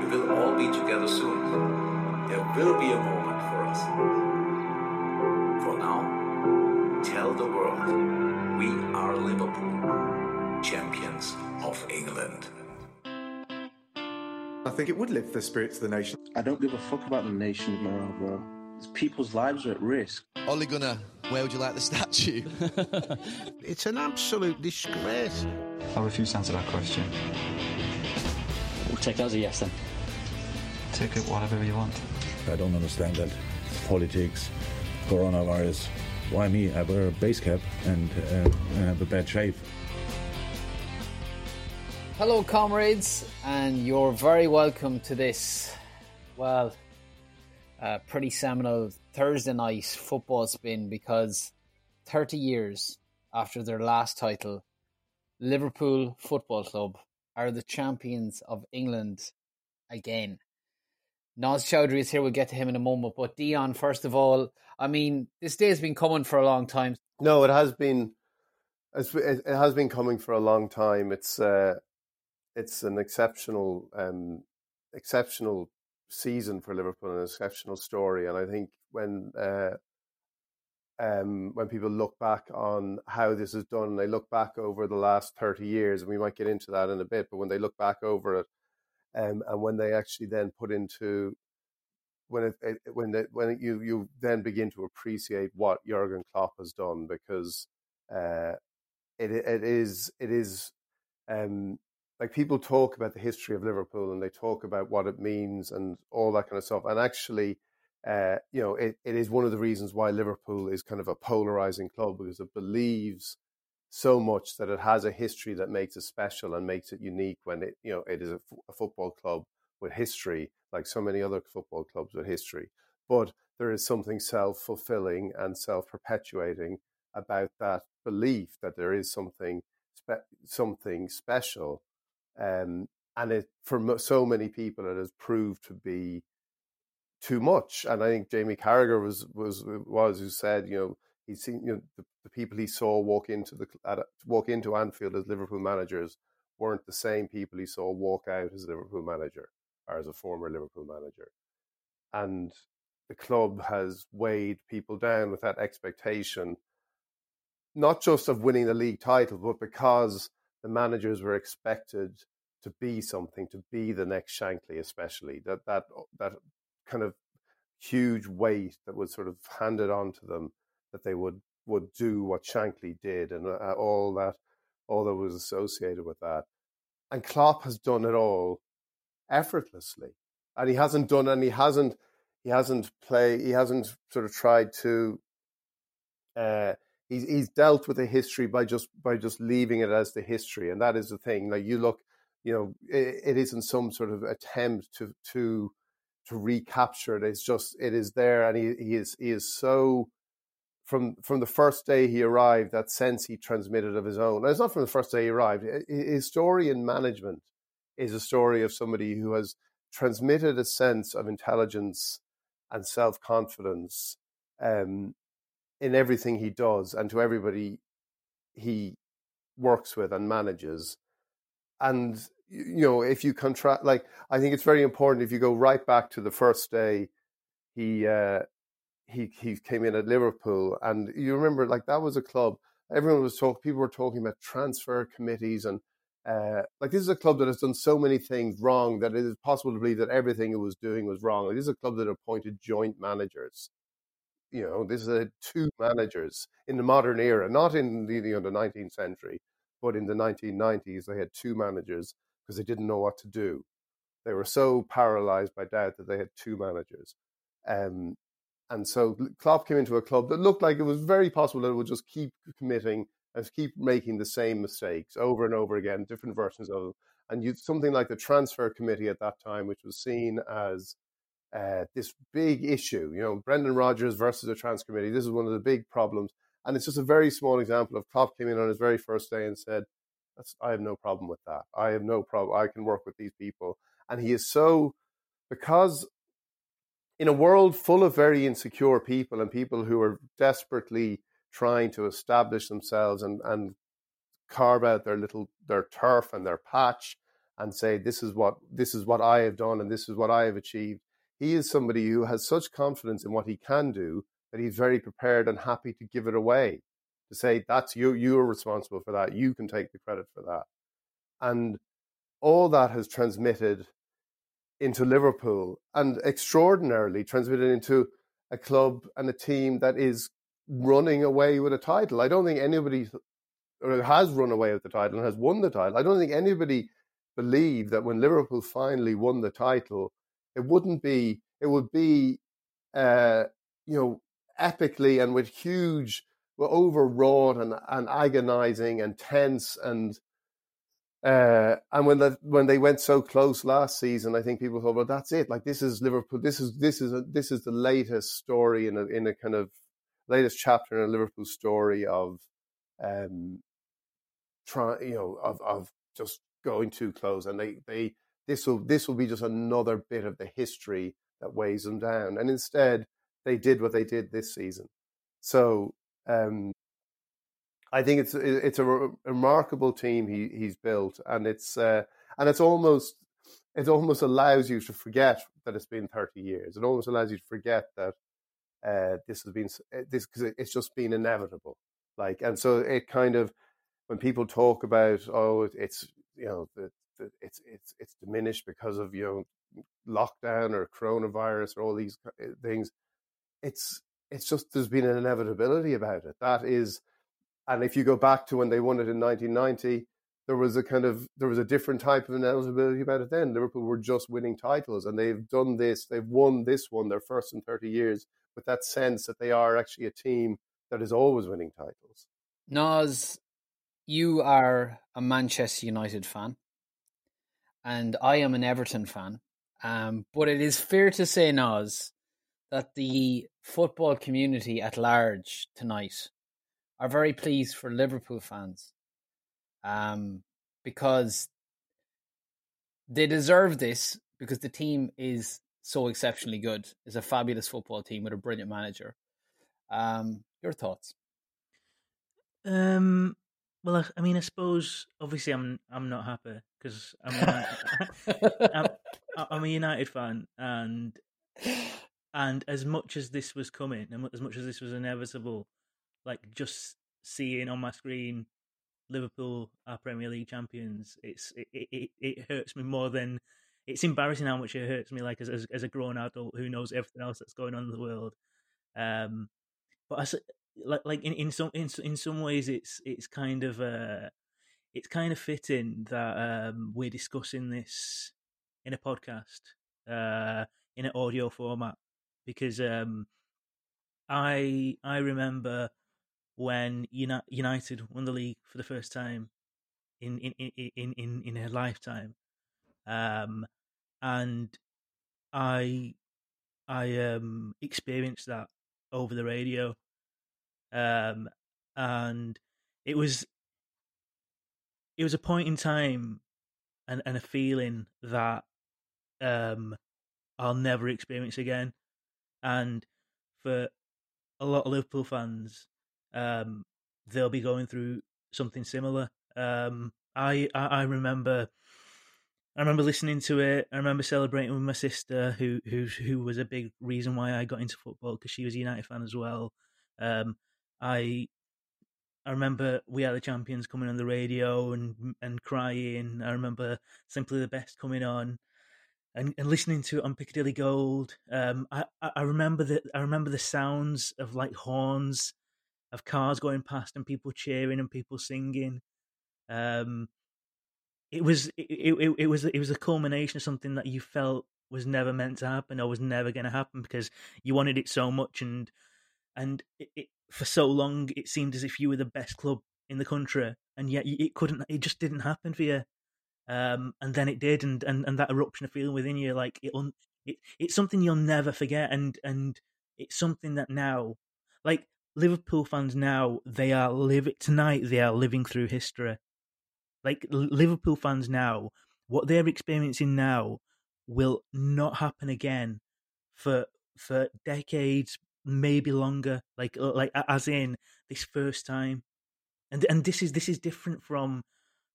We will all be together soon. There will be a moment for us. For now, tell the world we are Liverpool, champions of England. I think it would lift the spirits of the nation. I don't give a fuck about the nation's morale, bro. It's people's lives are at risk. Ole Gunnar, where would you like the statue? It's an absolute disgrace. I refuse to answer that question. We'll take that as a yes then. Take it whatever you want. I don't understand that. Politics, coronavirus. Why me? I wear a base cap and uh, I have a bad shave. Hello, comrades, and you're very welcome to this, well, uh, pretty seminal Thursday night football spin because 30 years after their last title, Liverpool Football Club are the champions of England again. Nas Choudry is here. We'll get to him in a moment. But Dion, first of all, I mean, this day has been coming for a long time. No, it has been. It it has been coming for a long time. It's uh, it's an exceptional, um, exceptional season for Liverpool, an exceptional story. And I think when uh, um, when people look back on how this is done, they look back over the last thirty years, and we might get into that in a bit. But when they look back over it, um, and when they actually then put into when it, it when they, when you you then begin to appreciate what Jurgen Klopp has done because uh, it it is it is um, like people talk about the history of Liverpool and they talk about what it means and all that kind of stuff. And actually, uh, you know, it, it is one of the reasons why Liverpool is kind of a polarizing club because it believes so much that it has a history that makes it special and makes it unique when it, you know, it is a, f- a football club with history, like so many other football clubs with history. But there is something self fulfilling and self perpetuating about that belief that there is something spe- something special um, and it for so many people it has proved to be too much. And I think Jamie Carragher was was uh, was who said, you know, he's seen you know the, the people he saw walk into the at, walk into Anfield as Liverpool managers weren't the same people he saw walk out as Liverpool manager or as a former Liverpool manager, and the club has weighed people down with that expectation, not just of winning the league title, but because the managers were expected to be something, to be the next Shankly, especially that that that kind of huge weight that was sort of handed on to them that they would would do what Shankly did and uh, all that all that was associated with that. And Klopp has done it all effortlessly, and he hasn't done and he hasn't he hasn't play he hasn't sort of tried to. Uh, he's he's dealt with the history by just by just leaving it as the history, and that is the thing. Like you look, you know, it, it isn't some sort of attempt to to to recapture it. It's just it is there, and he he is he is so from from the first day he arrived. That sense he transmitted of his own. And it's not from the first day he arrived. His story in management is a story of somebody who has transmitted a sense of intelligence and self confidence. Um, in everything he does and to everybody he works with and manages. And you know, if you contrast, like I think it's very important if you go right back to the first day he uh, he he came in at Liverpool, and you remember like that was a club. Everyone was talking. People were talking about transfer committees and. Uh, like this is a club that has done so many things wrong that it is possible to believe that everything it was doing was wrong. Like this is a club that appointed joint managers you know, this is a two managers in the modern era, not in the, you know, the 19th century, but in the 1990s, they had two managers because they didn't know what to do. They were so paralyzed by doubt that they had two managers. Um, and so Klopp came into a club that looked like it was very possible that it would just keep committing and keep making the same mistakes over and over again, different versions of them. And you something like the transfer committee at that time, which was seen as uh, this big issue. You know, Brendan Rodgers versus the transfer committee. This is one of the big problems, and it's just a very small example of Klopp came in on his very first day and said, That's, "I have no problem with that. I have no problem. I can work with these people." And he is so because in a world full of very insecure people and people who are desperately trying to establish themselves and and carve out their little their turf and their patch and say this is what this is what I have done and this is what I have achieved. He is somebody who has such confidence in what he can do that he's very prepared and happy to give it away. To say that's you, you're responsible for that. You can take the credit for that, and all that has transmitted into Liverpool and extraordinarily transmitted into a club and a team that is running away with a title. I don't think anybody has run away with the title and has won the title. I don't think anybody believed that when Liverpool finally won the title, it wouldn't be it would be uh, you know epically and with huge well, overwrought and, and agonizing and tense and uh, and when the, when they went so close last season, I think people thought, well, that's it. Like this is Liverpool. This is this is a, this is the latest story in a in a kind of latest chapter in a Liverpool story of, um, try you know of of just going too close, and they they this will this will be just another bit of the history that weighs them down, and instead they did what they did this season. So um, I think it's it's a remarkable team he he's built, and it's uh, and it's almost it almost allows you to forget that it's been thirty years. It almost allows you to forget that uh, this has been uh, this because it's just been inevitable. Like, and so it kind of when people talk about oh, it's you know the, the, it's it's it's diminished because of you know lockdown or coronavirus or all these uh, things. It's it's just there's been an inevitability about it. That is and if you go back to when they won it in 1990, there was a kind of there was a different type of inevitability about it then. Liverpool were just winning titles, and they've done this. They've won this one, their first in 30 years, with that sense that they are actually a team that is always winning titles. Nas, you are a Manchester United fan, and I am an Everton fan. Um, but it is fair to say, Nas, that the football community at large tonight are very pleased for Liverpool fans um, because they deserve this because the team is so exceptionally good. It's a fabulous football team with a brilliant manager. Um, your thoughts? Um, well, I, mean, I suppose obviously I'm I'm not happy because I'm, I'm, I'm a United fan, and and as much as this was coming, and as much as this was inevitable, like just seeing on my screen Liverpool are Premier League champions, it's it, it, it hurts me more than it's embarrassing how much it hurts me. Like as as, as a grown adult who knows everything else that's going on in the world, um, but as like like in, in some in in some ways it's it's kind of uh it's kind of fitting that um we're discussing this in a podcast uh in an audio format because um I I remember when United won the league for the first time in in in in in her lifetime, um, and I I um experienced that over the radio, um, and it was it was a point in time and and a feeling that um I'll never experience again, and for a lot of Liverpool fans, um, they'll be going through something similar. Um, I, I, I remember. I remember listening to it. I remember celebrating with my sister, who who who was a big reason why I got into football because she was a United fan as well. Um, I I remember we had the champions coming on the radio and and crying. I remember simply the best coming on, and, and listening to it on Piccadilly Gold. Um, I I remember the I remember the sounds of like horns of cars going past and people cheering and people singing. Um, it was it, it, it was it was a culmination of something that you felt was never meant to happen or was never going to happen because you wanted it so much and and it, it, for so long it seemed as if you were the best club in the country and yet it couldn't it just didn't happen for you um, and then it did and, and and that eruption of feeling within you like it, it it's something you'll never forget and and it's something that now like Liverpool fans now they are living tonight. They are living through history. Like Liverpool fans now, what they're experiencing now will not happen again for for decades, maybe longer. Like uh, like as in this first time, and and this is this is different from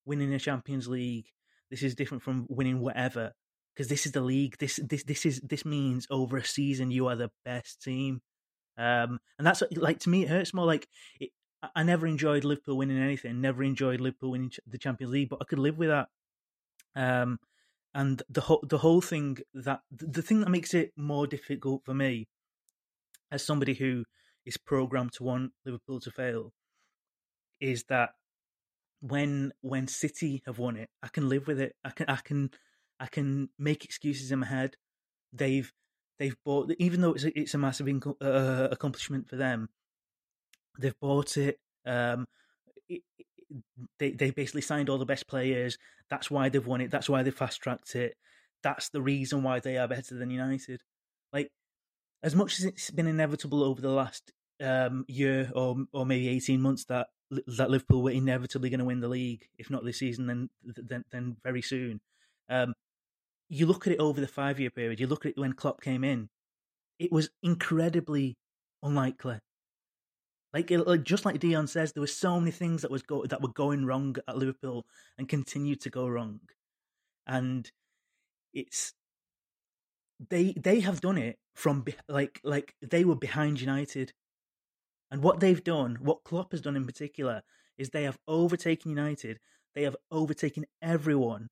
winning a Champions League. This is different from winning whatever because this is the league. This this this is this means over a season you are the best team, um, and that's like to me it hurts more. Like it, I never enjoyed Liverpool winning anything. Never enjoyed Liverpool winning the Champions League, but I could live with that. Um, and the whole the whole thing that the thing that makes it more difficult for me, as somebody who is programmed to want Liverpool to fail, is that when when City have won it, I can live with it. I can I can I can make excuses in my head. They've they've bought even though it's a, it's a massive inco- uh, accomplishment for them. They've bought it. Um, it, it, they they basically signed all the best players. That's why they've won it. That's why they fast tracked it. That's the reason why they are better than United. Like as much as it's been inevitable over the last um, year or or maybe eighteen months that that Liverpool were inevitably going to win the league, if not this season, then then, then very soon. Um, you look at it over the five year period, you look at it when Klopp came in, it was incredibly unlikely. Like, just like Dion says, there were so many things that was go, that were going wrong at Liverpool and continue to go wrong, and it's they they have done it from like like they were behind United, and what they've done, what Klopp has done in particular, is they have overtaken United. They have overtaken everyone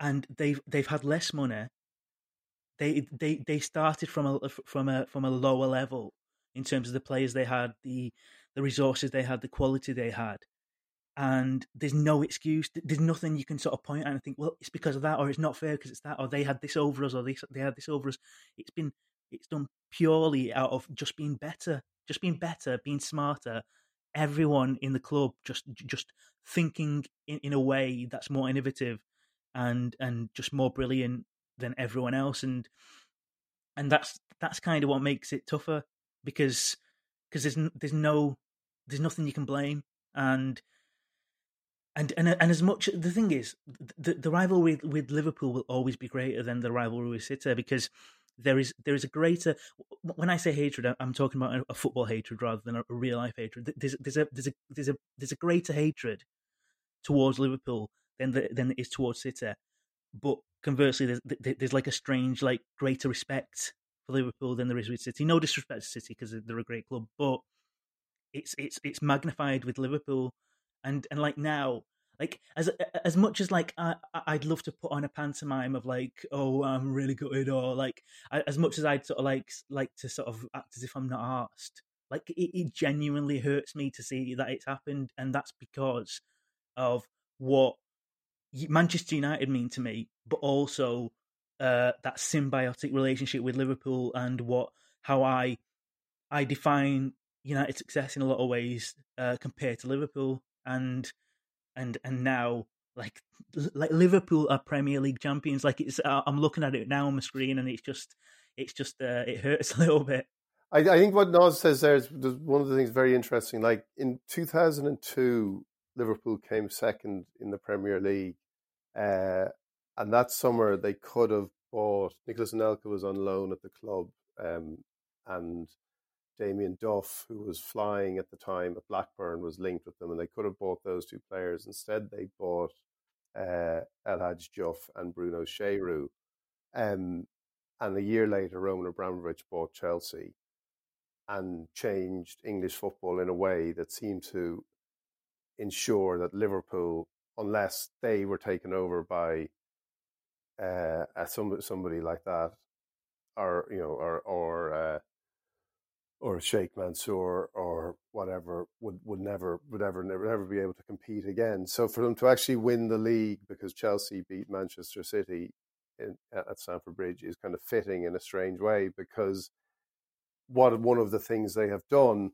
and they've they've had less money. They they they started from a from a from a lower level in terms of the players they had, the the resources they had, the quality they had, and there's no excuse. There's nothing you can sort of point at and think, well, it's because of that, or it's not fair because it's that, or they had this over us, or they they had this over us. It's been it's done purely out of just being better, just being better, being smarter. Everyone in the club just just thinking in, in a way that's more innovative and and just more brilliant than everyone else and and that's that's kind of what makes it tougher because because there's there's no there's nothing you can blame and and and and as much the thing is the the rivalry with, Liverpool will always be greater than the rivalry with City because there is there is a greater when I say hatred I'm talking about a football hatred rather than a real life hatred there's there's a there's a there's a there's a greater hatred towards Liverpool than the, than it is towards City. But conversely, there's, there's like a strange, like greater respect for Liverpool than there is with City. No disrespect to City because they're a great club, but it's it's it's magnified with Liverpool, and and like now, like as as much as like I I'd love to put on a pantomime of like oh I'm really good or like as much as I'd sort of like like to sort of act as if I'm not asked. Like it, it genuinely hurts me to see that it's happened, and that's because of what Manchester United mean to me, but also uh, that symbiotic relationship with Liverpool and what how I I define United success in a lot of ways uh, compared to Liverpool and and and now like like Liverpool are Premier League champions. Like it's I'm looking at it now on the screen and it's just it's just uh, it hurts a little bit. I, I think what Nas says there is one of the things very interesting. Like in 2002, Liverpool came second in the Premier League. Uh, and that summer they could have bought Nicolas Anelka was on loan at the club, um, and Damien Duff, who was flying at the time at Blackburn, was linked with them, and they could have bought those two players. Instead, they bought uh, El Hadj Diouf and Bruno Cheyrou. Um, and a year later, Roman Abramovich bought Chelsea and changed English football in a way that seemed to ensure that Liverpool, unless they were taken over by uh, somebody like that, or you know, or or uh, or Sheikh Mansour or whatever would, would never would ever never never be able to compete again. So for them to actually win the league because Chelsea beat Manchester City in, at Stamford Bridge is kind of fitting in a strange way because what one of the things they have done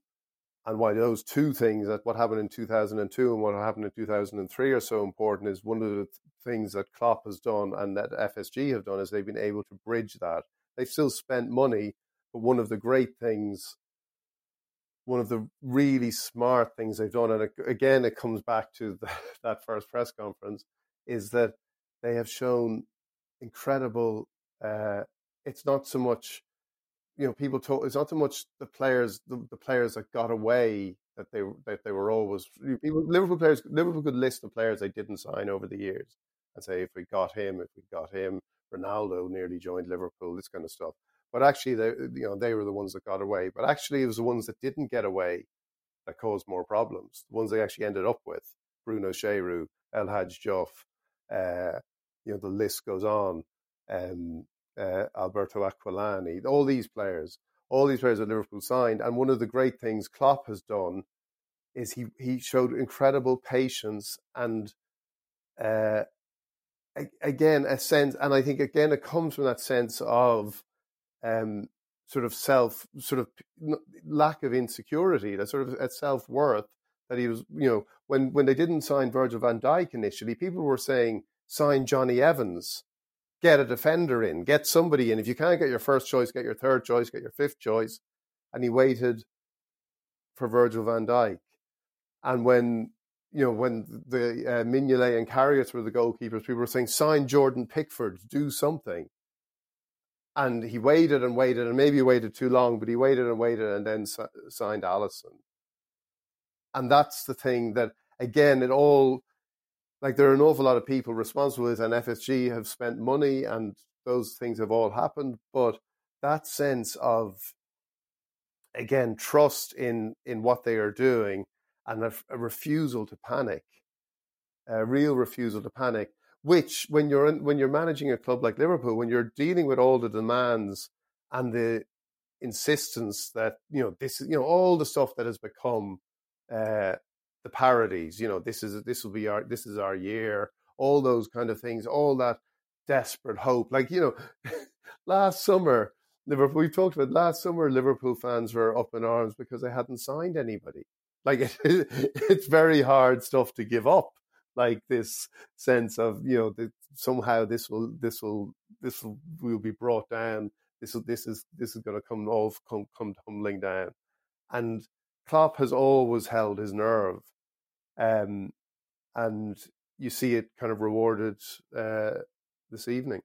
and why those two things that what happened in 2002 and what happened in 2003 are so important is one of the things that Klopp has done and that FSG have done is they've been able to bridge that. They've still spent money, but one of the great things, one of the really smart things they've done, and again, it comes back to the, that first press conference, is that they have shown incredible. Uh, it's not so much you know, people talk. It's not so much the players, the, the players that got away that they that they were always. Liverpool players, Liverpool could list the players they didn't sign over the years, and say if we got him, if we got him, Ronaldo nearly joined Liverpool, this kind of stuff. But actually, they you know they were the ones that got away. But actually, it was the ones that didn't get away that caused more problems. The ones they actually ended up with: Bruno Cheyrou, El Hadj Diouf, Uh, you know the list goes on. Um, uh, Alberto Aquilani, all these players, all these players that Liverpool signed. And one of the great things Klopp has done is he he showed incredible patience and uh, again a sense, and I think again it comes from that sense of um, sort of self, sort of lack of insecurity, that sort of uh, self worth that he was, you know, when when they didn't sign Virgil Van Dijk initially, people were saying sign Jonny Evans, get a defender in, get somebody in. If you can't get your first choice, get your third choice, get your fifth choice. And he waited for Virgil Van Dijk. And when you know when the uh, Mignolet and Karius were the goalkeepers, people were saying sign Jordan Pickford, do something. And he waited and waited, and maybe waited too long, but he waited and waited, and then signed Alisson. And that's the thing that again, it all like there are an awful lot of people responsible and FSG have spent money and those things have all happened. But that sense of again trust in in what they are doing and a, a refusal to panic, a real refusal to panic. Which, when you're in, when you're managing a club like Liverpool, when you're dealing with all the demands and the insistence that you know this you know all the stuff that has become uh, the parodies. You know, this is this will be our this is our year. All those kind of things. All that desperate hope. Like you know, last summer Liverpool. We talked about last summer. Liverpool fans were up in arms because they hadn't signed anybody. Like it, it's very hard stuff to give up. Like this sense of you know that somehow this will this will this will, will be brought down. This will, this is this is going to come off come come tumbling down. And Klopp has always held his nerve um, and you see it kind of rewarded uh, this evening.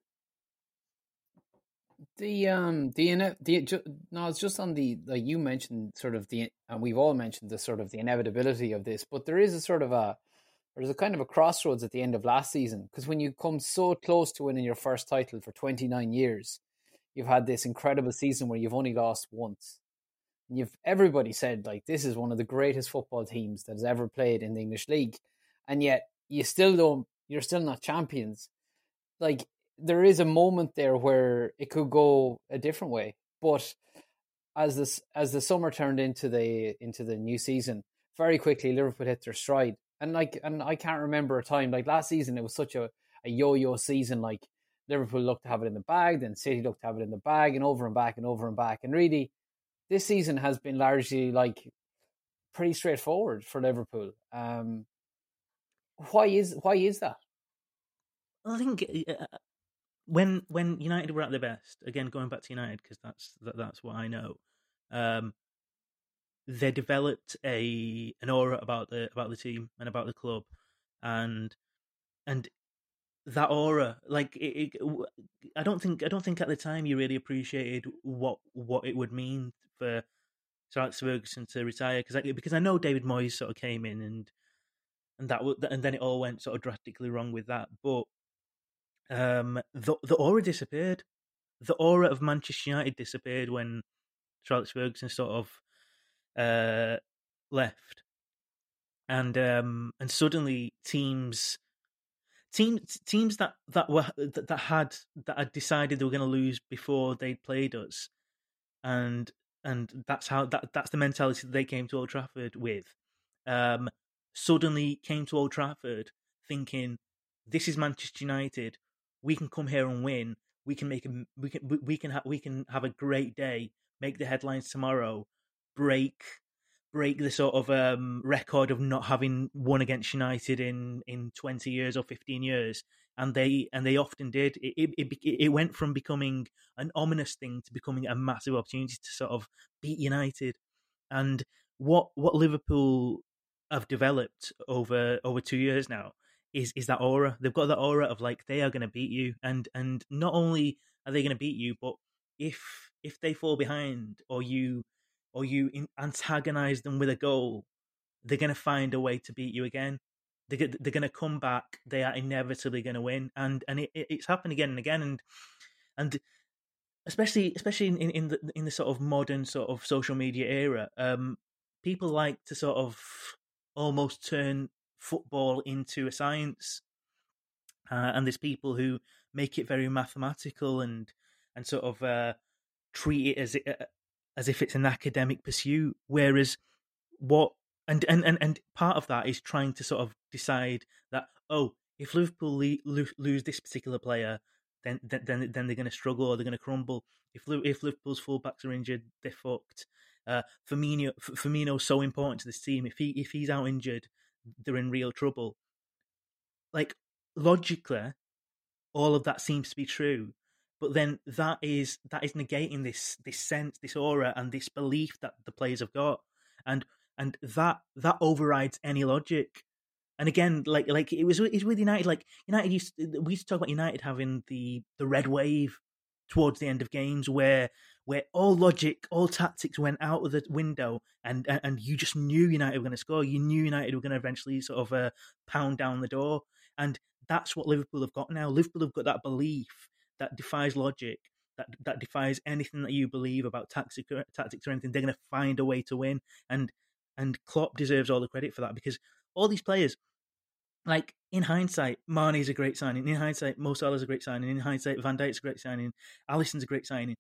The um the the no, it's just on the like you mentioned sort of the and we've all mentioned the sort of the inevitability of this, but there is a sort of a there's a kind of a crossroads at the end of last season because when you come so close to winning your first title for 29 years, you've had this incredible season where you've only lost once, you've everybody said like this is one of the greatest football teams that has ever played in the English league, and yet you still don't. You're still not champions. Like there is a moment there where it could go a different way, but as this as the summer turned into the into the new season, very quickly Liverpool hit their stride. And like and I can't remember a time like last season it was such a, a yo yo season like Liverpool looked to have it in the bag, then City looked to have it in the bag and over and back and over and back. And really this season has been largely like pretty straightforward for Liverpool. Um, why is why is that? I think uh, when when United were at their best, again going back to United because that's that, that's what I know. Um, they developed a an aura about the about the team and about the club, and and that aura like it, it, i don't think i don't think at the time you really appreciated what what it would mean for Sir Alex Ferguson to retire because I, because I know David Moyes sort of came in and and that and then it all went sort of drastically wrong with that but um the the aura disappeared. The aura of Manchester United disappeared when Sir Alex Ferguson sort of uh left and um and suddenly teams teams teams that that were that, had that had decided they were going to lose before they'd played us, and and that's how that that's the mentality that they came to Old Trafford with. Um, suddenly came to Old Trafford thinking, "This is Manchester United. We can come here and win. We can make a we can we can have we can have a great day. Make the headlines tomorrow. Break break the sort of um, record of not having won against United in, in twenty years or fifteen years, and they and they often did. It, it it went from becoming an ominous thing to becoming a massive opportunity to sort of beat United, and what what Liverpool have developed over over two years now is is that aura. They've got that aura of like they are going to beat you, and and not only are they going to beat you, but if if they fall behind or you or you antagonize them with a goal, they're going to find a way to beat you again. they're, they're going to come back. They are inevitably going to win, and and it, it's happened again and again, and and especially especially in, in the in the sort of modern sort of social media era, um, people like to sort of almost turn football into a science, uh, and there's people who make it very mathematical and and sort of uh, treat it as uh, as if it's an academic pursuit, whereas what and, and and and part of that is trying to sort of decide that oh if Liverpool le- lose this particular player then then then, they're going to struggle or they're going to crumble. If if Liverpool's fullbacks are injured they're fucked. Uh, Firmino Firmino's so important to this team. If he if he's out injured they're in real trouble. Like logically all of that seems to be true but then that is that is negating this this sense this aura and this belief that the players have got and and that that overrides any logic. And again, like like it was it's with United. Like United used to, we used to talk about United having the the red wave towards the end of games where where all logic, all tactics went out of the window, and and you just knew United were going to score. You knew United were going to eventually sort of uh, pound down the door, and that's what Liverpool have got now. Liverpool have got that belief that defies logic, that that defies anything that you believe about tactics, tactics or anything. They're going to find a way to win, and and Klopp deserves all the credit for that because all these players, like in hindsight, Mane's a great signing. In hindsight, Mo Salah's a great signing. In hindsight, Van Dijk's a great signing. Alisson's a great signing.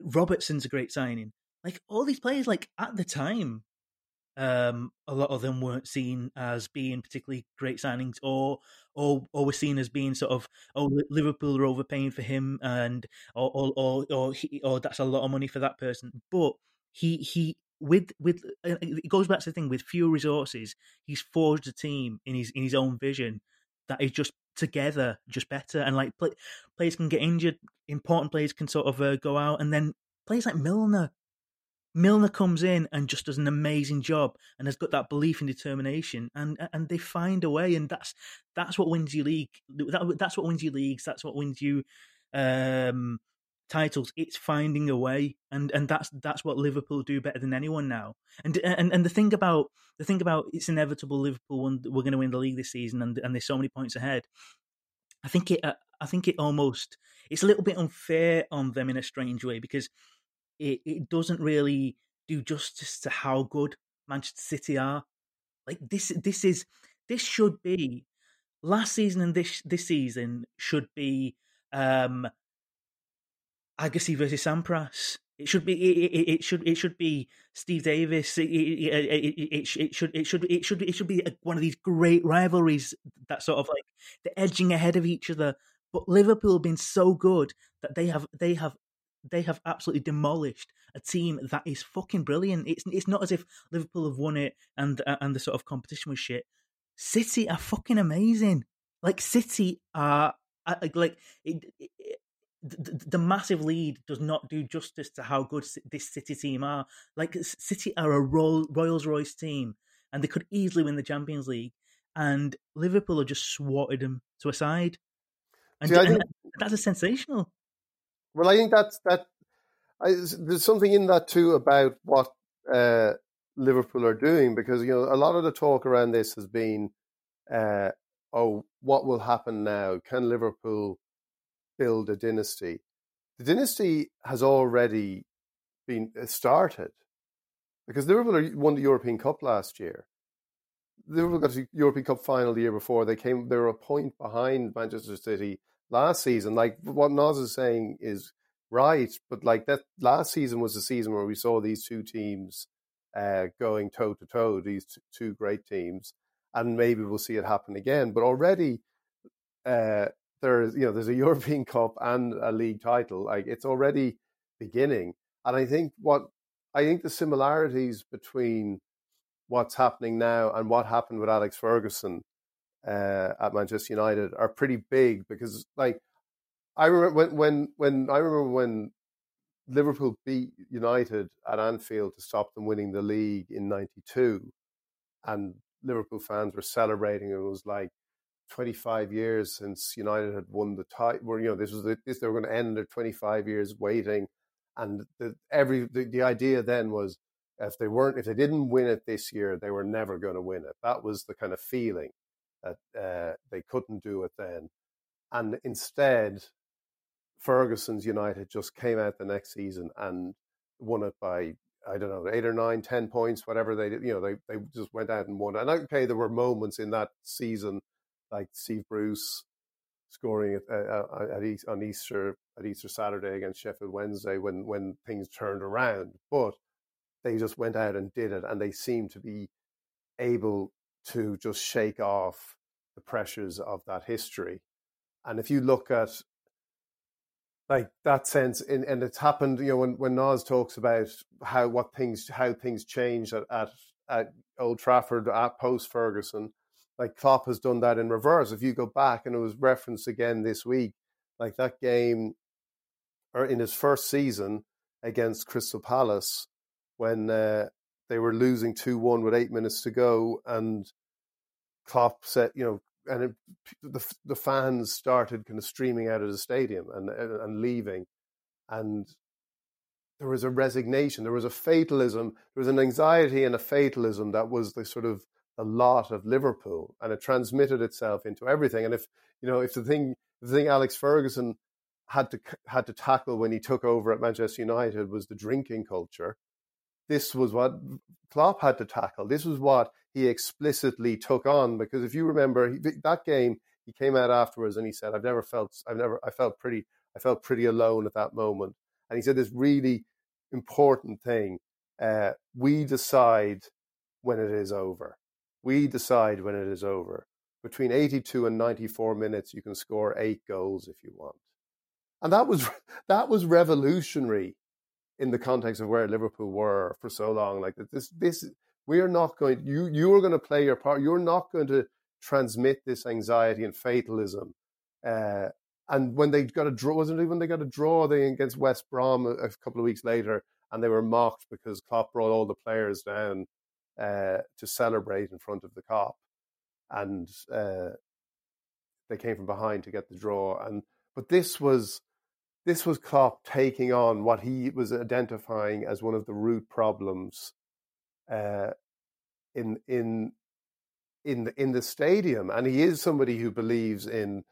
Robertson's a great signing. Like all these players, like at the time, um, a lot of them weren't seen as being particularly great signings, or or or were seen as being sort of oh Liverpool are overpaying for him, and or or or or, he, or that's a lot of money for that person. But he he with with it goes back to the thing with fewer resources, he's forged a team in his in his own vision that is just together just better. And like play, players can get injured, important players can sort of uh, go out, and then players like Milner. Milner comes in and just does an amazing job and has got that belief and determination and and they find a way and that's that's what wins you league that, that's what wins you leagues that's what wins you um titles, it's finding a way, and and that's that's what Liverpool do better than anyone now. And and and the thing about the thing about it's inevitable Liverpool we're going to win the league this season, and and there's so many points ahead. I think it uh, I think it almost it's a little bit unfair on them in a strange way because it it doesn't really do justice to how good Manchester City are. Like this this is this should be last season and this this season should be um Agassi versus Sampras. It should be. It, it, it, should. It should be Steve Davis. It, it, should. It should. It should. It should. It should be one of these great rivalries that sort of like they're edging ahead of each other. But Liverpool have been so good that they have. They have. They have absolutely demolished a team that is fucking brilliant. It's. It's not as if Liverpool have won it and and the sort of competition was shit. City are fucking amazing. Like City are like it, it, the, the, massive lead does not do justice to how good this City team are. Like City are a Rolls Royce team, and they could easily win the Champions League, and Liverpool have just swatted them to a side, and, See, and that's a sensational. Well, I think that's that. I, there's something in that too about what uh, Liverpool are doing because you know a lot of the talk around this has been, uh, oh, what will happen now? Can Liverpool build a dynasty. The dynasty has already been uh, started because Liverpool won the European Cup last year. Liverpool got the European Cup final the year before. They came. They were a point behind Manchester City last season. Like what Nas is saying is right, but like that last season was the season where we saw these two teams uh, going toe to toe. These two great teams, and maybe we'll see it happen again. But already, uh, there's you know there's a European Cup and a league title. Like it's already beginning, and I think what I think the similarities between what's happening now and what happened with Alex Ferguson uh, at Manchester United are pretty big because like I remember when when when I remember when Liverpool beat United at Anfield to stop them winning the league in '92, and Liverpool fans were celebrating. It was like 25 years since United had won the title. Where you know this was the, this they were going to end their 25 years waiting, and the, every the, the idea then was if they weren't if they didn't win it this year, they were never going to win it. That was the kind of feeling that uh, they couldn't do it then, and instead, Ferguson's United just came out the next season and won it by I don't know eight or nine, ten points, whatever they did. You know, they they just went out and won. And okay, there were moments in that season like Steve Bruce scoring at, uh, at on Easter at Easter Saturday against Sheffield Wednesday when when things turned around, but they just went out and did it, and they seemed to be able to just shake off the pressures of that history. And if you look at like that sense, in, and it's happened, you know, when when Nas talks about how what things how things changed at at, at Old Trafford at post Ferguson, like Klopp has done that in reverse. If you go back, and it was referenced again this week, like that game, or in his first season against Crystal Palace, when uh, they were losing two one with eight minutes to go, and Klopp said, you know, and it, the the fans started kind of streaming out of the stadium and and leaving, and there was a resignation, there was a fatalism, there was an anxiety and a fatalism that was the sort of the lot of Liverpool, and it transmitted itself into everything. And if you know, if the thing, the thing Alex Ferguson had to had to tackle when he took over at Manchester United was the drinking culture, this was what Klopp had to tackle. This was what he explicitly took on because if you remember he, that game, he came out afterwards and he said, "I've never felt, I've never, I felt pretty, I felt pretty alone at that moment." And he said this really important thing: uh, we decide when it is over. We decide when it is over. Between 82 and 94 minutes, you can score eight goals if you want, and that was that was revolutionary in the context of where Liverpool were for so long. Like this, this we are not going. You you are going to play your part. You're not going to transmit this anxiety and fatalism. Uh, and when they got a draw, wasn't it when they got a draw they against West Brom a, a, couple of weeks later, and they were mocked because Klopp brought all the players down uh, to celebrate in front of the Kop, and uh, they came from behind to get the draw. And but this was this was Klopp taking on what he was identifying as one of the root problems uh, in in in the, in the stadium, and he is somebody who believes in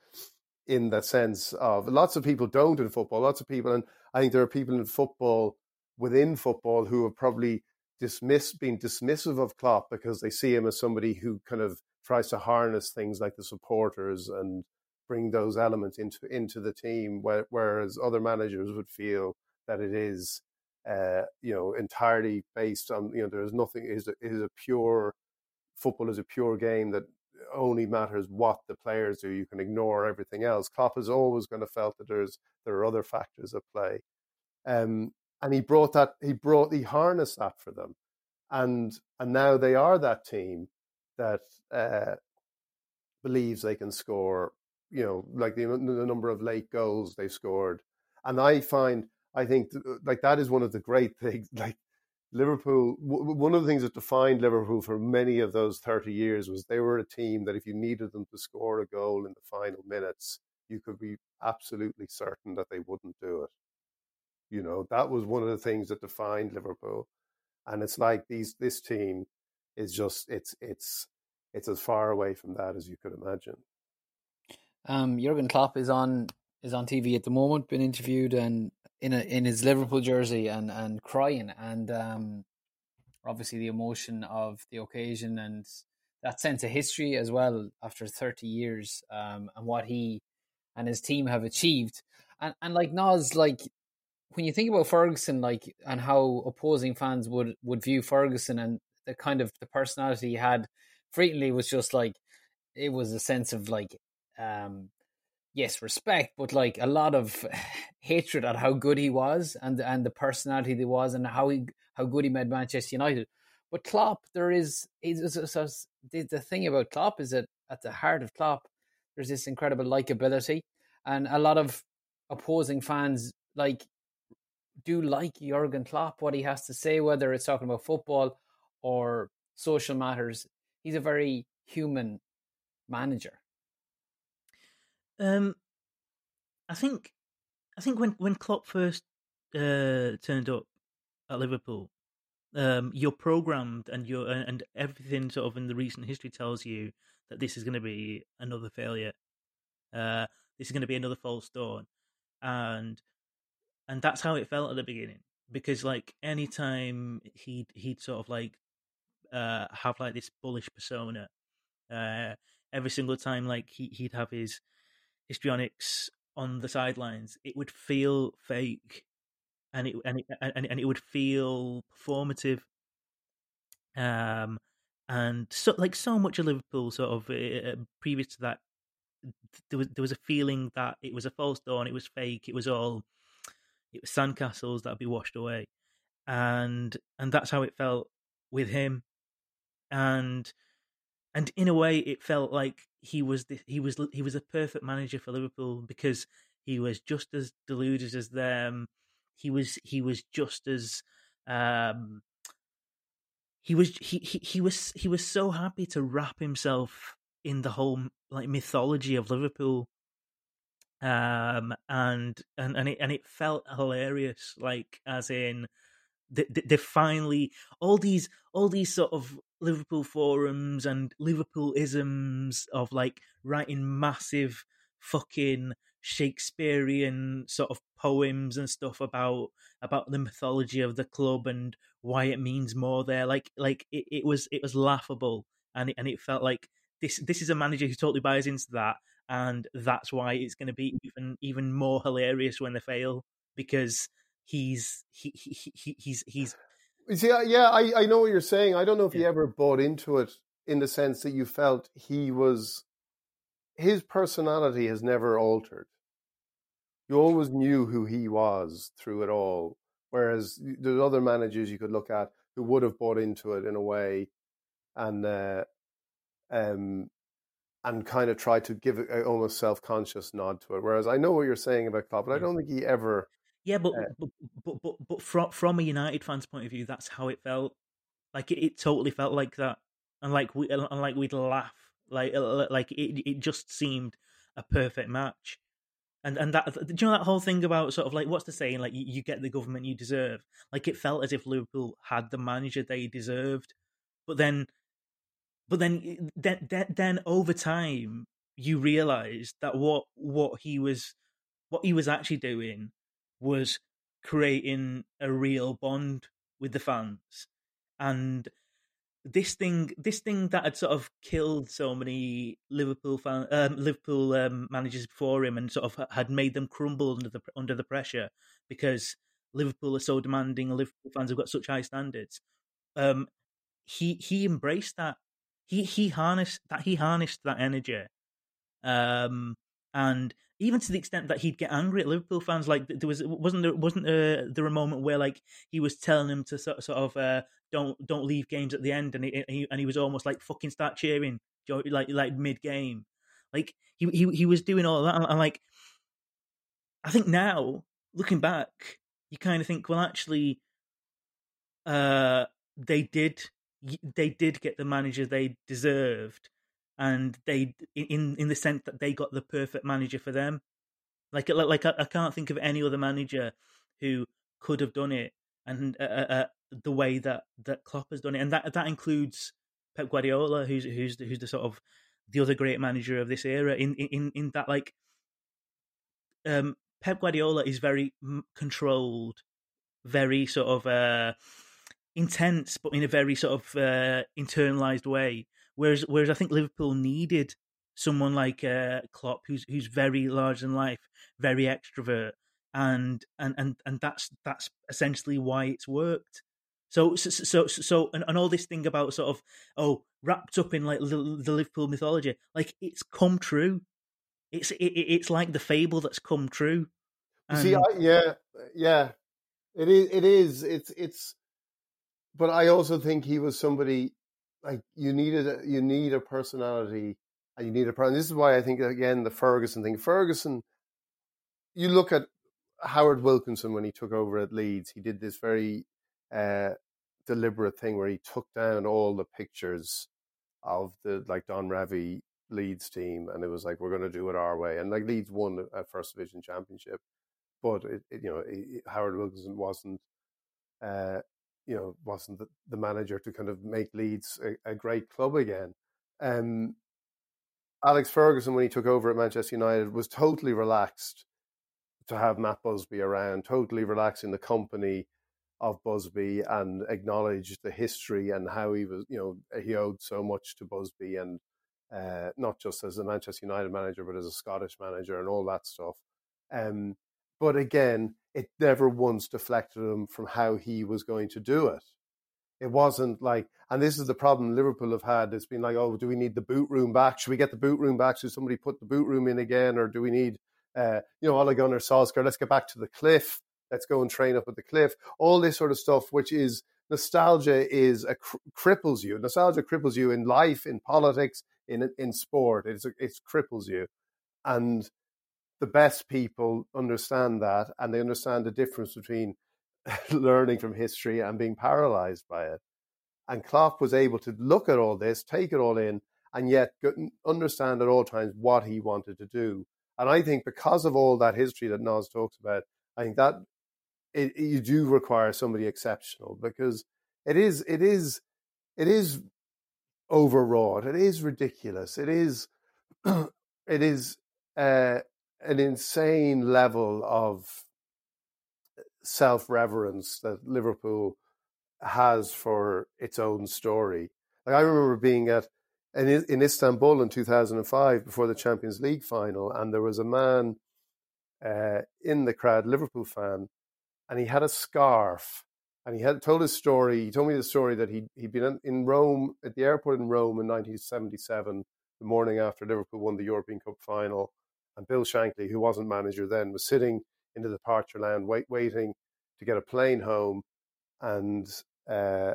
in the sense of lots of people don't in football. Lots of people, and I think there are people in football within football who have probably dismissed, been dismissive of Klopp because they see him as somebody who kind of tries to harness things like the supporters and bring those elements into into the team, whereas other managers would feel that it is uh, you know, entirely based on, you know, there's nothing, is is a pure, football is a pure game that only matters what the players do. You can ignore everything else. Klopp has always kind of felt that there's, there are other factors at play. Um, and he brought that, he brought, he harnessed that for them. And, and now they are that team that, uh, believes they can score, you know, like the, the number of late goals they've scored. And I find I think uh, like that is one of the great things. Like Liverpool, w- one of the things that defined Liverpool for many of those 30 years was they were a team that if you needed them to score a goal in the final minutes, you could be absolutely certain that they wouldn't do it. You know, that was one of the things that defined Liverpool. And it's like these this team is just it's it's it's as far away from that as you could imagine. Um, Jurgen Klopp is on is on TV at the moment, been interviewed, and in a, in his Liverpool jersey and and crying. And um, obviously the emotion of the occasion and that sense of history as well after 30 years um, and what he and his team have achieved. And and like Nas like when you think about Ferguson like and how opposing fans would would view Ferguson and the kind of the personality he had frequently was just like it was a sense of like um yes, respect, but like a lot of hatred at how good he was and and the personality he was and how he how good he made Manchester United. But Klopp, there is, the, the thing about Klopp is that at the heart of Klopp, there's this incredible likability, and a lot of opposing fans like do like Jurgen Klopp, what he has to say, whether it's talking about football or social matters. He's a very human manager. Um, I think, I think when when Klopp first uh, turned up at Liverpool, um, you're programmed and you're and everything sort of in the recent history tells you that this is going to be another failure. Uh, this is going to be another false dawn, and and that's how it felt at the beginning. Because like anytime he'd he'd sort of like uh, have like this bullish persona, uh, every single time like he he'd have his histrionics on the sidelines, it would feel fake, and it and it and, and it would feel performative. Um, and so like so much of Liverpool, sort of uh, previous to that, there was there was a feeling that it was a false dawn, it was fake, it was all it was sandcastles that'd be washed away, and and that's how it felt with him, and and in a way, it felt like he was the, he was he was a perfect manager for Liverpool because he was just as deluded as them. He was he was just as um, he was he, he he was he was so happy to wrap himself in the whole like mythology of Liverpool um and and and it and it felt hilarious like as in they, they finally all these all these sort of Liverpool forums and Liverpool isms of like writing massive fucking Shakespearean sort of poems and stuff about about the mythology of the club and why it means more there. Like like it, it was it was laughable and it, and it felt like this this is a manager who totally buys into that and that's why it's going to be even even more hilarious when they fail because he's he, he, he he's he's see, yeah, I, I know what you're saying. I don't know if he ever bought into it in the sense that you felt he was his personality has never altered. You always knew who he was through it all. Whereas there's other managers you could look at who would have bought into it in a way, and uh, um, and kind of try to give a almost self conscious nod to it. Whereas I know what you're saying about Klopp, but I don't think he ever. Yeah, but Uh, but, but but but from from a United fan's point of view, that's how it felt. Like it, it totally felt like that, and like we and like we'd laugh, like uh, like it it just seemed a perfect match. And and that do you know that whole thing about sort of like what's the saying like you, you get the government you deserve. Like it felt as if Liverpool had the manager they deserved, but then but then then then, then over time you realised that what what he was what he was actually doing was creating a real bond with the fans. And this thing this thing that had sort of killed so many liverpool fan um, liverpool um, managers before him and sort of had made them crumble under the under the pressure because liverpool are so demanding and liverpool fans have got such high standards um he he embraced that. He he harnessed that he harnessed that energy um and even to the extent that he'd get angry at Liverpool fans, like there was wasn't there wasn't there, there a moment where like he was telling them to sort, sort of uh, don't don't leave games at the end, and he, he and he was almost like fucking start cheering, like like mid game, like he he he was doing all that, and, and like I think now looking back, you kind of think, well, actually, uh, they did they did get the manager they deserved and they in in the sense that they got the perfect manager for them. Like like I, I can't think of any other manager who could have done it and uh, uh, the way that that Klopp has done it, and that that includes Pep Guardiola, who's who's the, who's the sort of the other great manager of this era. In in in that like, um, Pep Guardiola is very controlled, very sort of uh, intense, but in a very sort of uh, internalized way. Whereas, whereas I think Liverpool needed someone like uh, Klopp, who's who's very large in life, very extrovert, and and and and that's that's essentially why it's worked. So so so, so and, and all this thing about sort of oh wrapped up in like the, Liverpool mythology, like it's come true. It's it, it's like the fable that's come true. And... See, I, yeah, yeah, it is. It is. It's it's. But I also think he was somebody like you needed a, you need a personality and you need a and this is why I think again the Ferguson thing. Ferguson, you look at Howard Wilkinson when he took over at Leeds, he did this very uh, deliberate thing where he took down all the pictures of the like Don Revie Leeds team, and it was like we're going to do it our way, and like Leeds won a first division championship, but it, it, you know it, Howard Wilkinson wasn't. Uh, you know, wasn't the, the manager to kind of make Leeds a, a great club again. Um, Alex Ferguson, when he took over at Manchester United, was totally relaxed to have Matt Busby around, totally relaxed in the company of Busby and acknowledged the history and how he was, you know, he owed so much to Busby and uh, not just as a Manchester United manager, but as a Scottish manager and all that stuff. Um, but again, it never once deflected him from how he was going to do it. It wasn't like, and this is the problem Liverpool have had. It's been like, oh, do we need the boot room back? Should we get the boot room back? Should somebody put the boot room in again? Or do we need, uh, you know, Ole Gunnar Solskjaer, let's get back to the cliff. Let's go and train up at the cliff. All this sort of stuff, which is nostalgia is a cr- cripples you. Nostalgia cripples you in life, in politics, in in sport. It's it cripples you, and the best people understand that, and they understand the difference between learning from history and being paralyzed by it. And Klopp was able to look at all this, take it all in, and yet understand at all times what he wanted to do. And I think because of all that history that Nas talks about, I think that it, you do require somebody exceptional because it is it is it is overwrought. It is ridiculous. It is it is uh, an insane level of self reverence that Liverpool has for its own story. Like I remember being at in, in Istanbul in 2005 before the Champions League final, and there was a man uh, in the crowd, Liverpool fan, and he had a scarf, and he had told his story. He told me the story that he he'd been in Rome at the airport in Rome in 1977, the morning after Liverpool won the European Cup final, and Bill Shankly, who wasn't manager then, was sitting in the departure land, wait, waiting to get a plane home. And uh,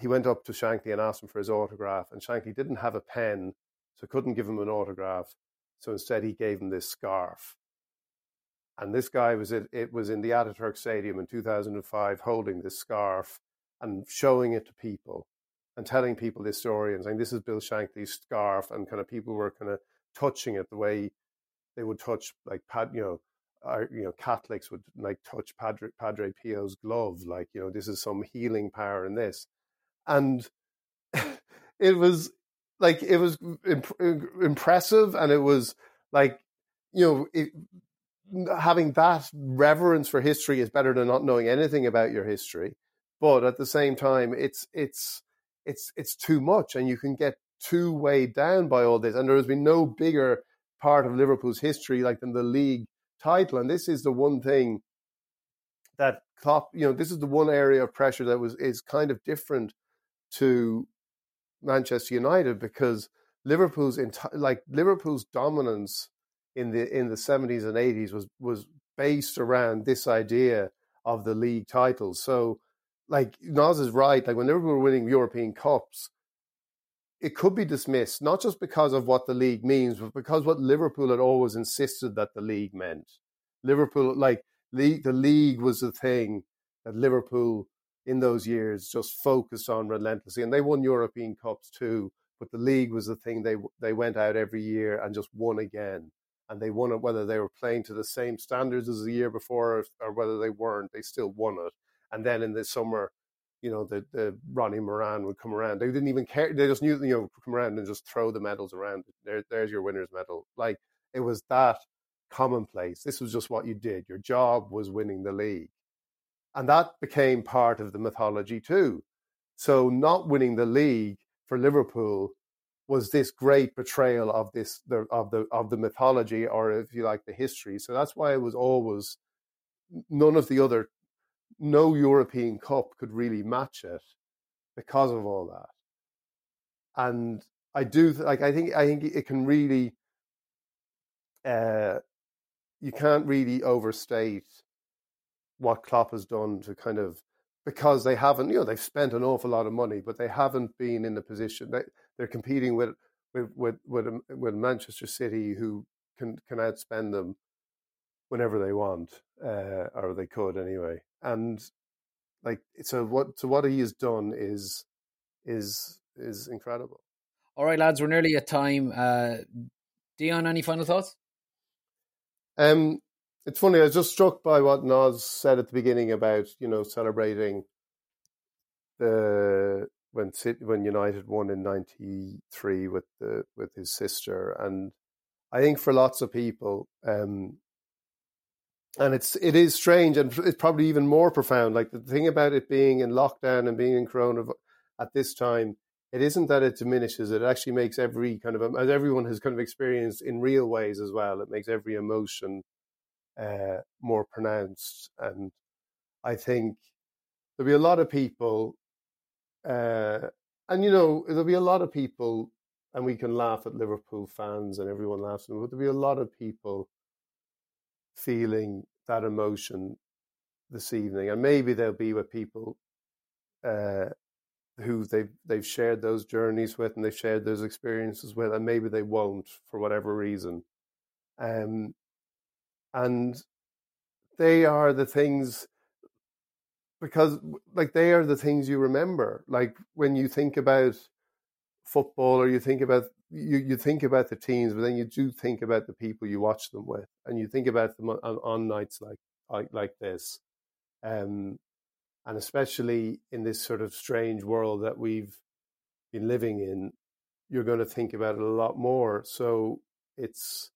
he went up to Shankly and asked him for his autograph. And Shankly didn't have a pen, so couldn't give him an autograph. So instead, he gave him this scarf. And this guy was it, it was in the Ataturk Stadium in 2005 holding this scarf and showing it to people and telling people this story and saying, This is Bill Shankly's scarf. And kind of people were kind of touching it the way they would touch, like, you know, our, you know, Catholics would like touch Padre, Padre Pio's glove, like, you know, this is some healing power in this. And it was like, it was imp- uh, impressive and it was like, you know, it, having that reverence for history is better than not knowing anything about your history. But at the same time, it's, it's, it's, it's too much and you can get too weighed down by all this. And there has been no bigger part of Liverpool's history like than the league title. And this is the one thing that Klopp, you know, this is the one area of pressure that was is kind of different to Manchester United because Liverpool's enti- like Liverpool's dominance in the in the seventies and eighties was was based around this idea of the league titles. So, like Nas is right. Like when Liverpool were winning European cups, it could be dismissed, not just because of what the league means, but because what Liverpool had always insisted that the league meant. Liverpool, like the league was the thing that Liverpool in those years just focused on relentlessly. And they won European Cups too, but the league was the thing they, they went out every year and just won again. And they won it whether they were playing to the same standards as the year before or, or whether they weren't, they still won it. And then in the summer, you know, the, the Ronnie Moran would come around. They didn't even care. They just knew, you know, come around and just throw the medals around. There, there's your winner's medal. Like it was that commonplace. This was just what you did. Your job was winning the league. And that became part of the mythology too. So not winning the league for Liverpool was this great betrayal of this the, of the of the mythology or if you like the history. So that's why it was always none of the other no European Cup could really match it because of all that. And I do like I think I think it can really uh, you can't really overstate what Klopp has done to kind of because they haven't you know they've spent an awful lot of money but they haven't been in the position they they're competing with with with with, with Manchester City who can can outspend them whenever they want uh, or they could anyway and like so what so what he has done is is is incredible. All right lads we're nearly at time. Uh dion any final thoughts? Um it's funny i was just struck by what Nas said at the beginning about you know celebrating the when when United won in '93 with the with his sister, and I think for lots of people, um, and it's it is strange and it's probably even more profound. Like the thing about it being in lockdown and being in Corona at this time, it isn't that it diminishes it. Actually makes every kind of as everyone has kind of experienced in real ways as well. It makes every emotion uh, more pronounced, and I think there'll be a lot of people, uh, and you know there'll be a lot of people, and we can laugh at Liverpool fans and everyone laughs, but there'll be a lot of people feeling that emotion this evening, and maybe there'll be with people uh, who they've they've shared those journeys with and they've shared those experiences with, and maybe they won't for whatever reason. Um, and they are the things because like they are the things you remember like when you think about football or you think about you, you think about the teams but then you do think about the people you watch them with and you think about them on, on nights like, like like this. Um and especially in this sort of strange world that we've been living in you're going to think about it a lot more. So it's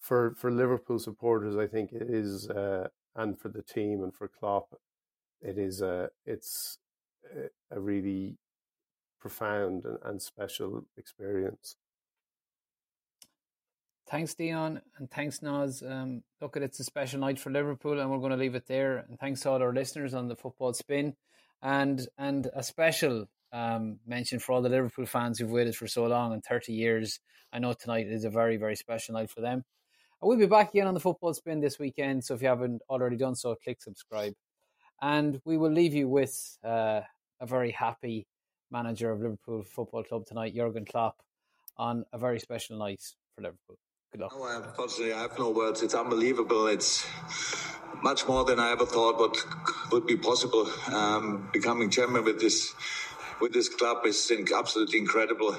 for for Liverpool supporters, I think it is, uh, and for the team and for Klopp, it is a it's a really profound and, and special experience. Thanks, Dion, and thanks, Nas. Um, look, it's a special night for Liverpool, and we're going to leave it there. And thanks to all our listeners on the football spin, and and a special um, mention for all the Liverpool fans who've waited for so long and thirty years. I know tonight is a very very special night for them. I will be back again on the football spin this weekend. So if you haven't already done so, click subscribe. And we will leave you with uh, a very happy manager of Liverpool Football Club tonight, Jurgen Klopp, on a very special night for Liverpool. Good luck. No, unfortunately, I have no words. It's unbelievable. It's much more than I ever thought what would be possible. Um, becoming chairman with this with this club is absolutely incredible.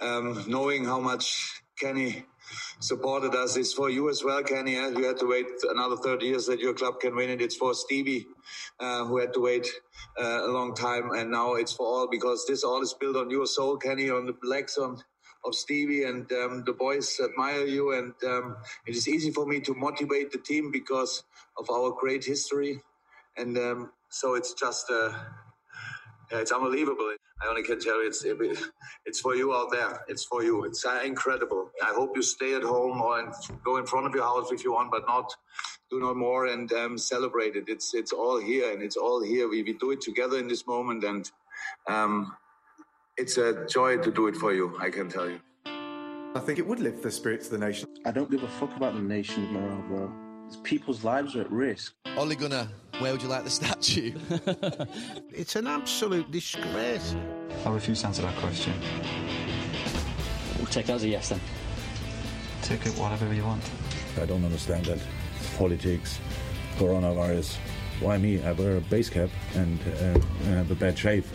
Um, knowing how much Kenny supported us. It's for you as well, Kenny. You had to wait another 30 years that your club can win it. It's for Stevie, uh, who had to wait uh, a long time. And now it's for all because this all is built on your soul, Kenny, on the legs on, of Stevie. And um, the boys admire you. And um, it is easy for me to motivate the team because of our great history. And um, so it's just. It's unbelievable. I only can tell you, it's it's for you out there. It's for you. It's uh, incredible. I hope you stay at home or in, go in front of your house if you want, but not do no more and um, celebrate it. It's it's all here and it's all here. We, we do it together in this moment, and um, it's a joy to do it for you. I can tell you. I think it would lift the spirits of the nation. I don't give a fuck about the nation's morale, bro. People's lives are at risk. Ole Gunnar, where would you like the statue? it's an absolute disgrace. I refuse to answer that question. We'll take that as a yes then. Take it whatever you want. I don't understand that. Politics, coronavirus. Why me? I wear a base cap and uh, have a bad shave.